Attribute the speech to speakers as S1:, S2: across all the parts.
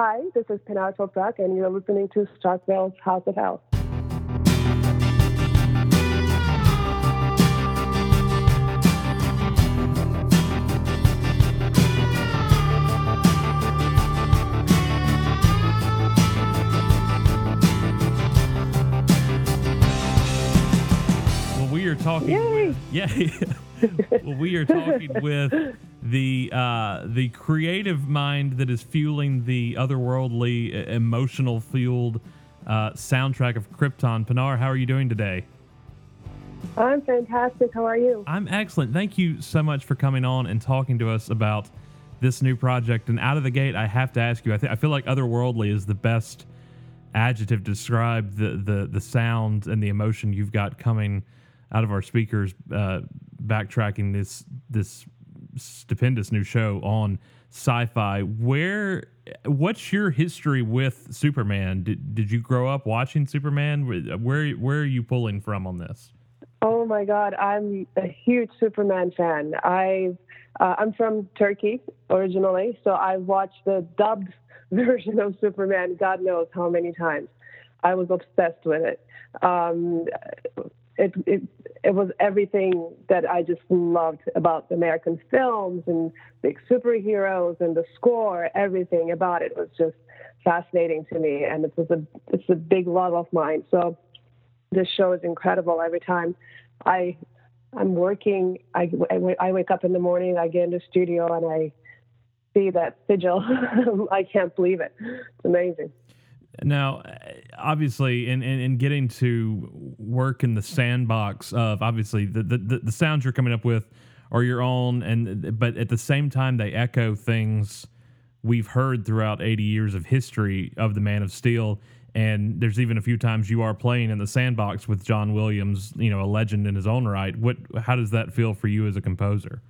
S1: Hi, this is Pinar Toprak, and you're listening to Starkville's House of House.
S2: Well, we are talking.
S1: Yay!
S2: With, yeah. well, we are talking with the uh, the creative mind that is fueling the otherworldly, emotional fueled uh, soundtrack of Krypton. Pinar, how are you doing today?
S1: I'm fantastic. How are you?
S2: I'm excellent. Thank you so much for coming on and talking to us about this new project. And out of the gate, I have to ask you. I, th- I feel like otherworldly is the best adjective to describe the the the sound and the emotion you've got coming out of our speakers. Uh, backtracking this this stupendous new show on Syfy. Where what's your history with Superman? Did did you grow up watching Superman? Where where are you pulling from on this?
S1: Oh my God, I'm a huge Superman fan. I uh, I'm from Turkey originally, so I watched the dubbed version of Superman. God knows how many times. I was obsessed with it. Um, it it it was everything that I just loved about American films and big superheroes and the score. Everything about it was just fascinating to me, and it was a it's a big love of mine. So this show is incredible every time I I'm working. I, I, wake up in the morning. I get in the studio and I see that sigil. I can't believe it. It's amazing.
S2: Now, obviously, in, in, in getting to work in the sandbox of obviously the, the, the sounds you're coming up with are your own, and but at the same time they echo things we've heard throughout 80 years of history of the Man of Steel. And there's even a few times you are playing in the sandbox with John Williams, you know, a legend in his own right. What, how does that feel for you as a composer?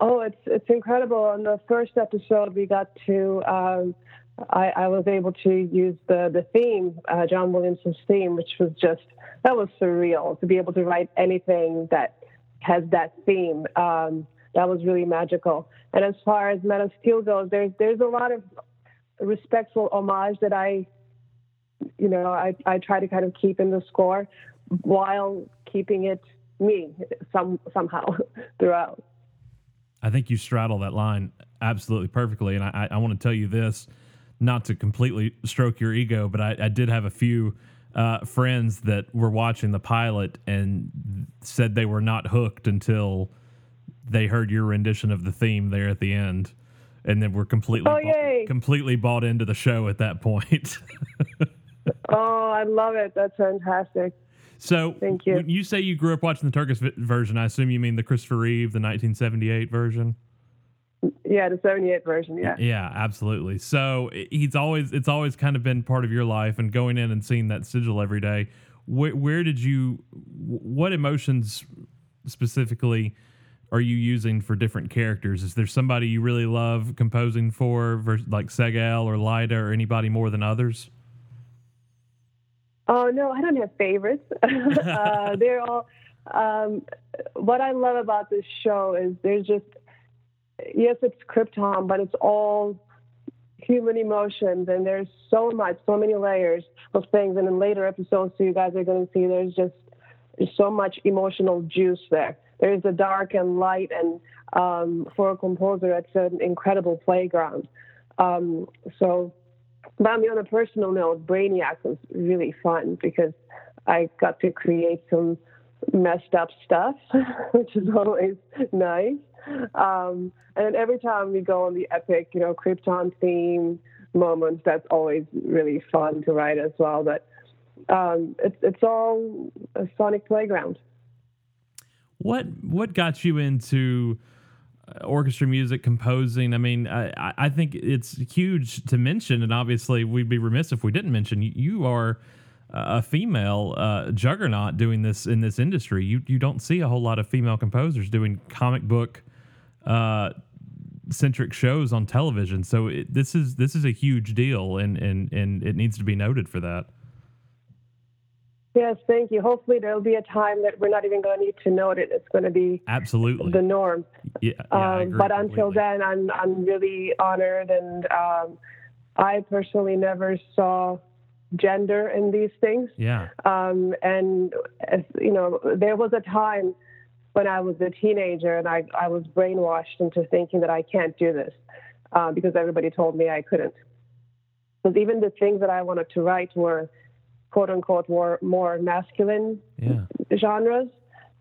S1: Oh, it's it's incredible. On the first episode, we got to um, I, I, was able to use the the theme, uh, John Williams' theme, which was just that was surreal to be able to write anything that has that theme. Um, that was really magical. And as far as of Steel goes, there's there's a lot of respectful homage that I, you know, I, I try to kind of keep in the score while keeping it me some somehow throughout.
S2: I think you straddle that line absolutely perfectly. And I, I want to tell you this, not to completely stroke your ego, but I, I did have a few uh, friends that were watching the pilot and said they were not hooked until they heard your rendition of the theme there at the end. And then were completely
S1: oh,
S2: bought, completely bought into the show at that point.
S1: oh, I love it. That's fantastic.
S2: So,
S1: thank you.
S2: You say you grew up watching the Turkish version, I assume you mean the Christopher Reeve, the 1978 version.
S1: Yeah, the 78 version. Yeah.
S2: Yeah, absolutely. So he's always it's always kind of been part of your life, and going in and seeing that sigil every day. Where, where did you? What emotions specifically are you using for different characters? Is there somebody you really love composing for, like Seg-El or Lyta, or anybody more than others?
S1: Oh no, I don't have favorites. uh, they're all. Um, what I love about this show is there's just yes, it's Krypton, but it's all human emotions, and there's so much, so many layers of things. And in later episodes, so you guys are going to see there's just so much emotional juice there. There's a dark and light, and um, for a composer, it's an incredible playground. Um, so but I mean, on a personal note, Brainiac was really fun because I got to create some messed up stuff, which is always nice. Um, and every time we go on the epic, you know, Krypton theme moments, that's always really fun to write as well. But um, it's it's all a sonic playground.
S2: What what got you into orchestra music composing i mean I, I think it's huge to mention and obviously we'd be remiss if we didn't mention you are a female uh, juggernaut doing this in this industry you you don't see a whole lot of female composers doing comic book uh, centric shows on television so it, this is this is a huge deal and and and it needs to be noted for that
S1: Yes, thank you. Hopefully, there'll be a time that we're not even going to need to note it. It's going to be
S2: absolutely
S1: the norm.
S2: Yeah, yeah
S1: um, but until then, I'm I'm really honored, and um, I personally never saw gender in these things.
S2: Yeah.
S1: Um, and as, you know, there was a time when I was a teenager and I, I was brainwashed into thinking that I can't do this uh, because everybody told me I couldn't. Because even the things that I wanted to write were quote unquote more more masculine
S2: Yeah.
S1: genres.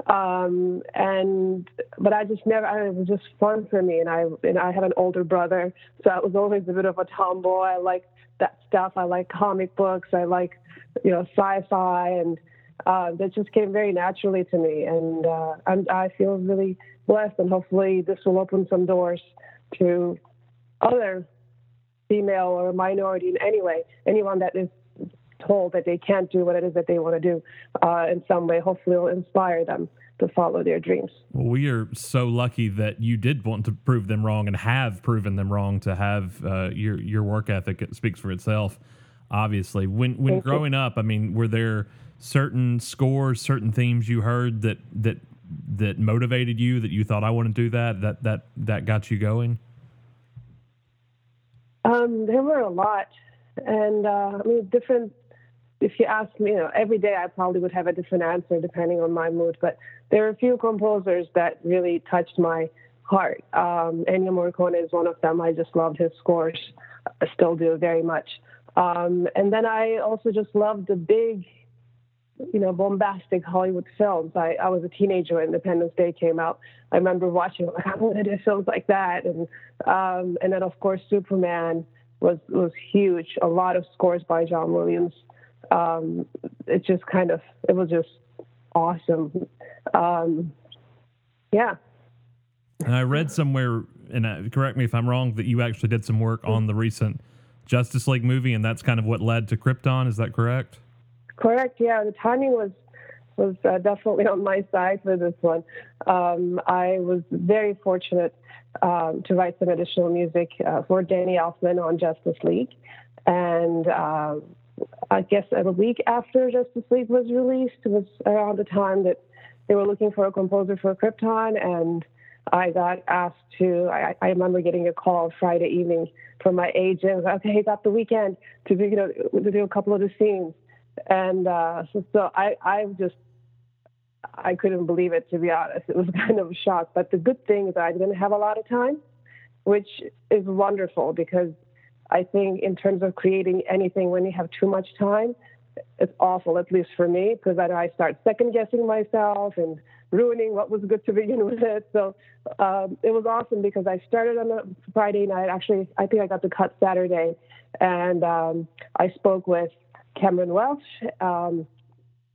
S1: Um, and but I just never. I, it was just fun for me, and I and I have an older brother, so I was always a bit of a tomboy. I like that stuff. I like comic books. I like you know sci-fi, and uh, that just came very naturally to me. And uh, I feel really blessed, and hopefully this will open some doors to other female or minority in any way, anyone that is told that they can't do what it is that they want to do uh, in some way. Hopefully, it'll inspire them to follow their dreams.
S2: Well, we are so lucky that you did want to prove them wrong and have proven them wrong. To have uh, your your work ethic it speaks for itself. Obviously, when when
S1: Thank you.
S2: growing up, I mean, were there certain scores, certain themes you heard that that that motivated you that you thought I want to do that that that that got you going?
S1: Um, there were a lot, and uh, I mean, different. If you ask me, you know, every day I probably would have a different answer depending on my mood. But there are a few composers that really touched my heart. Um, Ennio Morricone is one of them. I just loved his scores. I still do very much. Um, and then I also just loved the big, you know, bombastic Hollywood films. I, I was a teenager when Independence Day came out. I remember watching, like, I want to do films like that. And um, and then of course Superman was was huge. A lot of scores by John Williams. Um, it just kind of it was just awesome. Um, yeah.
S2: And I read somewhere, and uh, correct me if I'm wrong, that you actually did some work on the recent Justice League movie, and that's kind of what led to Krypton. Is that correct?
S1: Correct. Yeah, the timing was was uh, definitely on my side for this one. Um, I was very fortunate um, to write some additional music uh, for Danny Elfman on Justice League, and uh, I guess a week after Justice League was released was around the time that they were looking for a composer for Krypton, and I got asked to. I, I remember getting a call Friday evening from my agent. Okay, got the weekend to do, you know to do a couple of the scenes, and uh, so, so I I just I couldn't believe it to be honest. It was kind of a shock. But the good thing is I didn't have a lot of time, which is wonderful because I think in terms of creating anything when you have too much time, it's awful, at least for me, because then I start second guessing myself and ruining what was good to begin with. So um, it was awesome because I started on a Friday night. Actually, I think I got the cut Saturday, and um, I spoke with Cameron Welsh, um,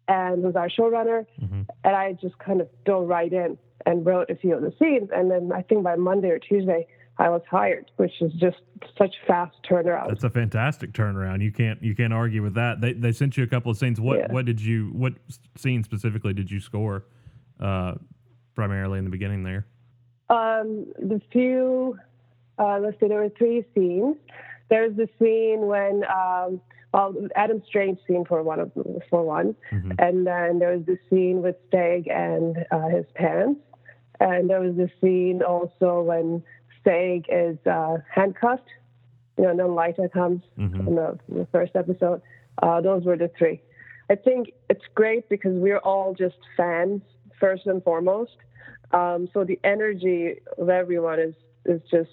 S1: and was our showrunner,
S2: Mhm.
S1: and I just kind of dove right in and wrote a few of the scenes. And then I think by Monday or Tuesday, I was hired, which is just such fast turnaround.
S2: That's a fantastic turnaround. You can't you can't argue with that. They they sent you a couple of scenes. What
S1: Yeah.
S2: what did you what scene specifically did you score? Uh, primarily in the beginning there.
S1: Um, the few, uh, let's see, there were three scenes. There's the scene when, um, well, Adam Strange scene for one of for one,
S2: Mhm.
S1: and then there was the scene with Seg and uh, his parents, and there was the scene also when Seg is uh, handcuffed. You know, and then Lyta comes
S2: Mhm.
S1: in the, the first episode. Uh, those were the three. I think it's great because we're all just fans first and foremost. Um, so the energy of everyone is is just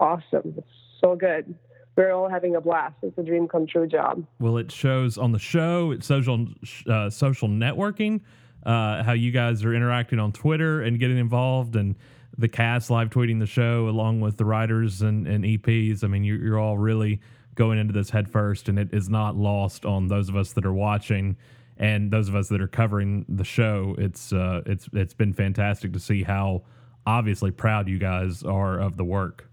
S1: awesome. It's so good. We're all having a blast. It's a dream come true job.
S2: Well, it shows on the show. It's social uh, social networking. Uh, how you guys are interacting on Twitter and getting involved, and the cast live tweeting the show along with the writers and, and EPs. I mean, you're, you're all really going into this head first, and it is not lost on those of us that are watching and those of us that are covering the show. It's uh, it's it's been fantastic to see how obviously proud you guys are of the work.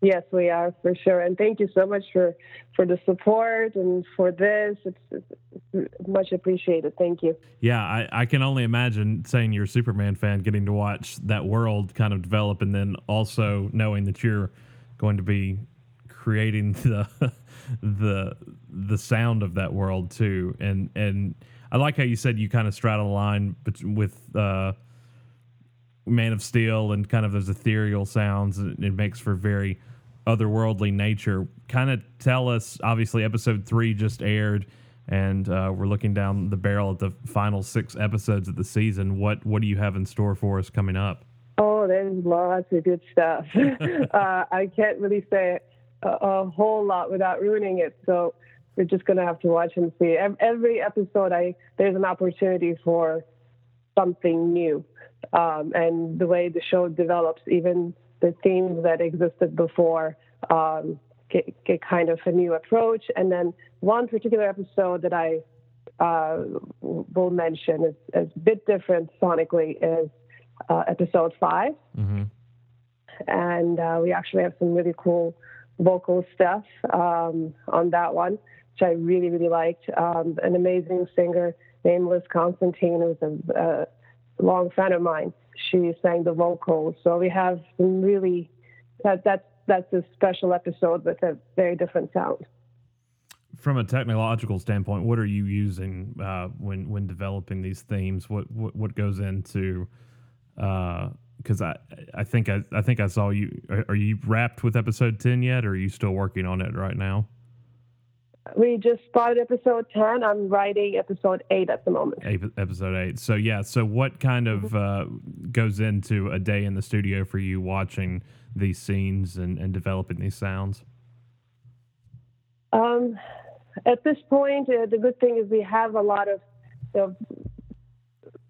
S1: Yes, we are for sure. And thank you so much for for the support and for this. It's, it's much appreciated. Thank you.
S2: Yeah, I, I can only imagine saying you're a Superman fan, getting to watch that world kind of develop, and then also knowing that you're going to be creating the the the sound of that world too. And and I like how you said you kind of straddle the line with uh, Man of Steel and kind of those ethereal sounds. It, makes for very otherworldly nature. kind of tell us? Obviously, episode three just aired, and uh, we're looking down the barrel at the final six episodes of the season. What what do you have in store for us coming up?
S1: Oh, there's lots of good stuff. uh, I can't really say a, a, whole lot without ruining it. So we're just gonna have to watch and see. Every episode, I there's an opportunity for something new, um, and the way the show develops, even the themes that existed before. Um, get, get kind of a new approach. And then one particular episode that I uh, will mention is, is, a bit different sonically is uh, episode 5 mm-hmm. And uh, we actually have some really cool vocal stuff um, on that one, which I really, really liked. Um, an amazing singer named Liz Constantine, who's a, a long friend of mine. She sang the vocals. So we have some really, that, that's that's a special episode with a very different sound.
S2: From a technological standpoint, what are you using uh, when when developing these themes? What what, what goes into because uh, I I think I, I think I saw you. Are, are you wrapped with episode ten yet, or are you still working on it right now?
S1: We just started episode 10. I'm writing episode 8 at the moment.
S2: Episode 8. So, yeah. So, what kind of uh, goes into a day in the studio for you watching these scenes and, and developing these sounds?
S1: Um, at this point, uh, the good thing is we have a lot of know,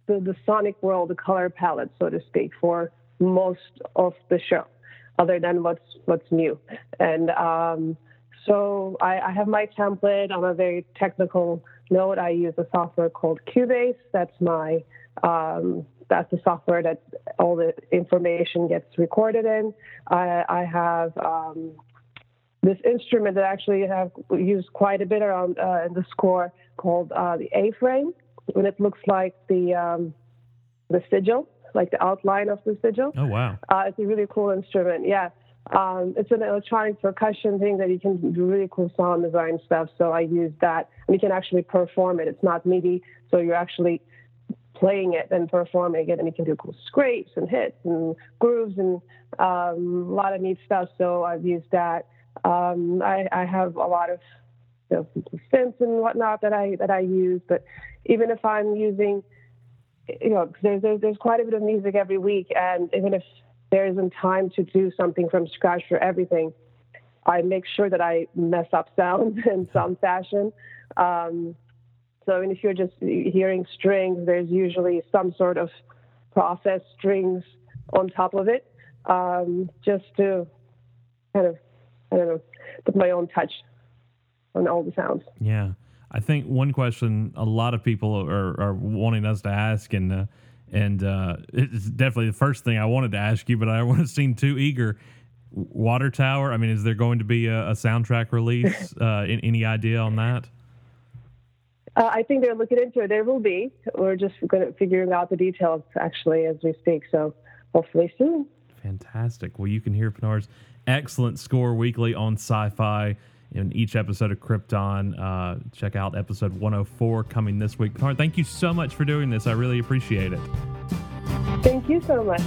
S1: the, the sonic world, the color palette, so to speak, for most of the show, other than what's what's new. And um, so I, I, have my template on a very technical note. I use a software called Cubase. That's my um, that's the software that all the information gets recorded in. I, I have um, this instrument that I actually have used quite a bit around uh, in the score called uh, the A-frame, and it looks like the um, the sigil, like the outline of the sigil.
S2: Oh wow!
S1: Uh, it's a really cool instrument. Yeah. Um, it's an electronic percussion thing that you can do really cool sound design stuff. So I use that, and you can actually perform it. It's not MIDI, so you're actually playing it and performing it, and you can do cool scrapes and hits and grooves and um, a lot of neat stuff. So I've used that. Um, I, I, have a lot of you know, synths and whatnot that I that I use, but even if I'm using, you know, there's, there's there's quite a bit of music every week, and even if there isn't time to do something from scratch for everything. I make sure that I mess up sounds in some fashion. Um, so, and if you're just hearing strings, there's usually some sort of processed strings on top of it, um, just to kind of, I don't know, put my own touch on all the sounds.
S2: Yeah. I think one question a lot of people are, are wanting us to ask, and uh, and uh, it's definitely the first thing I wanted to ask you, but I want to seem too eager. Water Tower. I mean, is there going to be a, a soundtrack release? Uh, any idea on that?
S1: Uh, I think they're looking into it. There will be. We're just going to figuring out the details actually as we speak. So hopefully soon.
S2: Fantastic. Well, you can hear Pinar's excellent score weekly on Syfy in each episode of Krypton. Uh, check out episode 104 coming this week. Thank you so much for doing this. I really appreciate it.
S1: Thank you so much.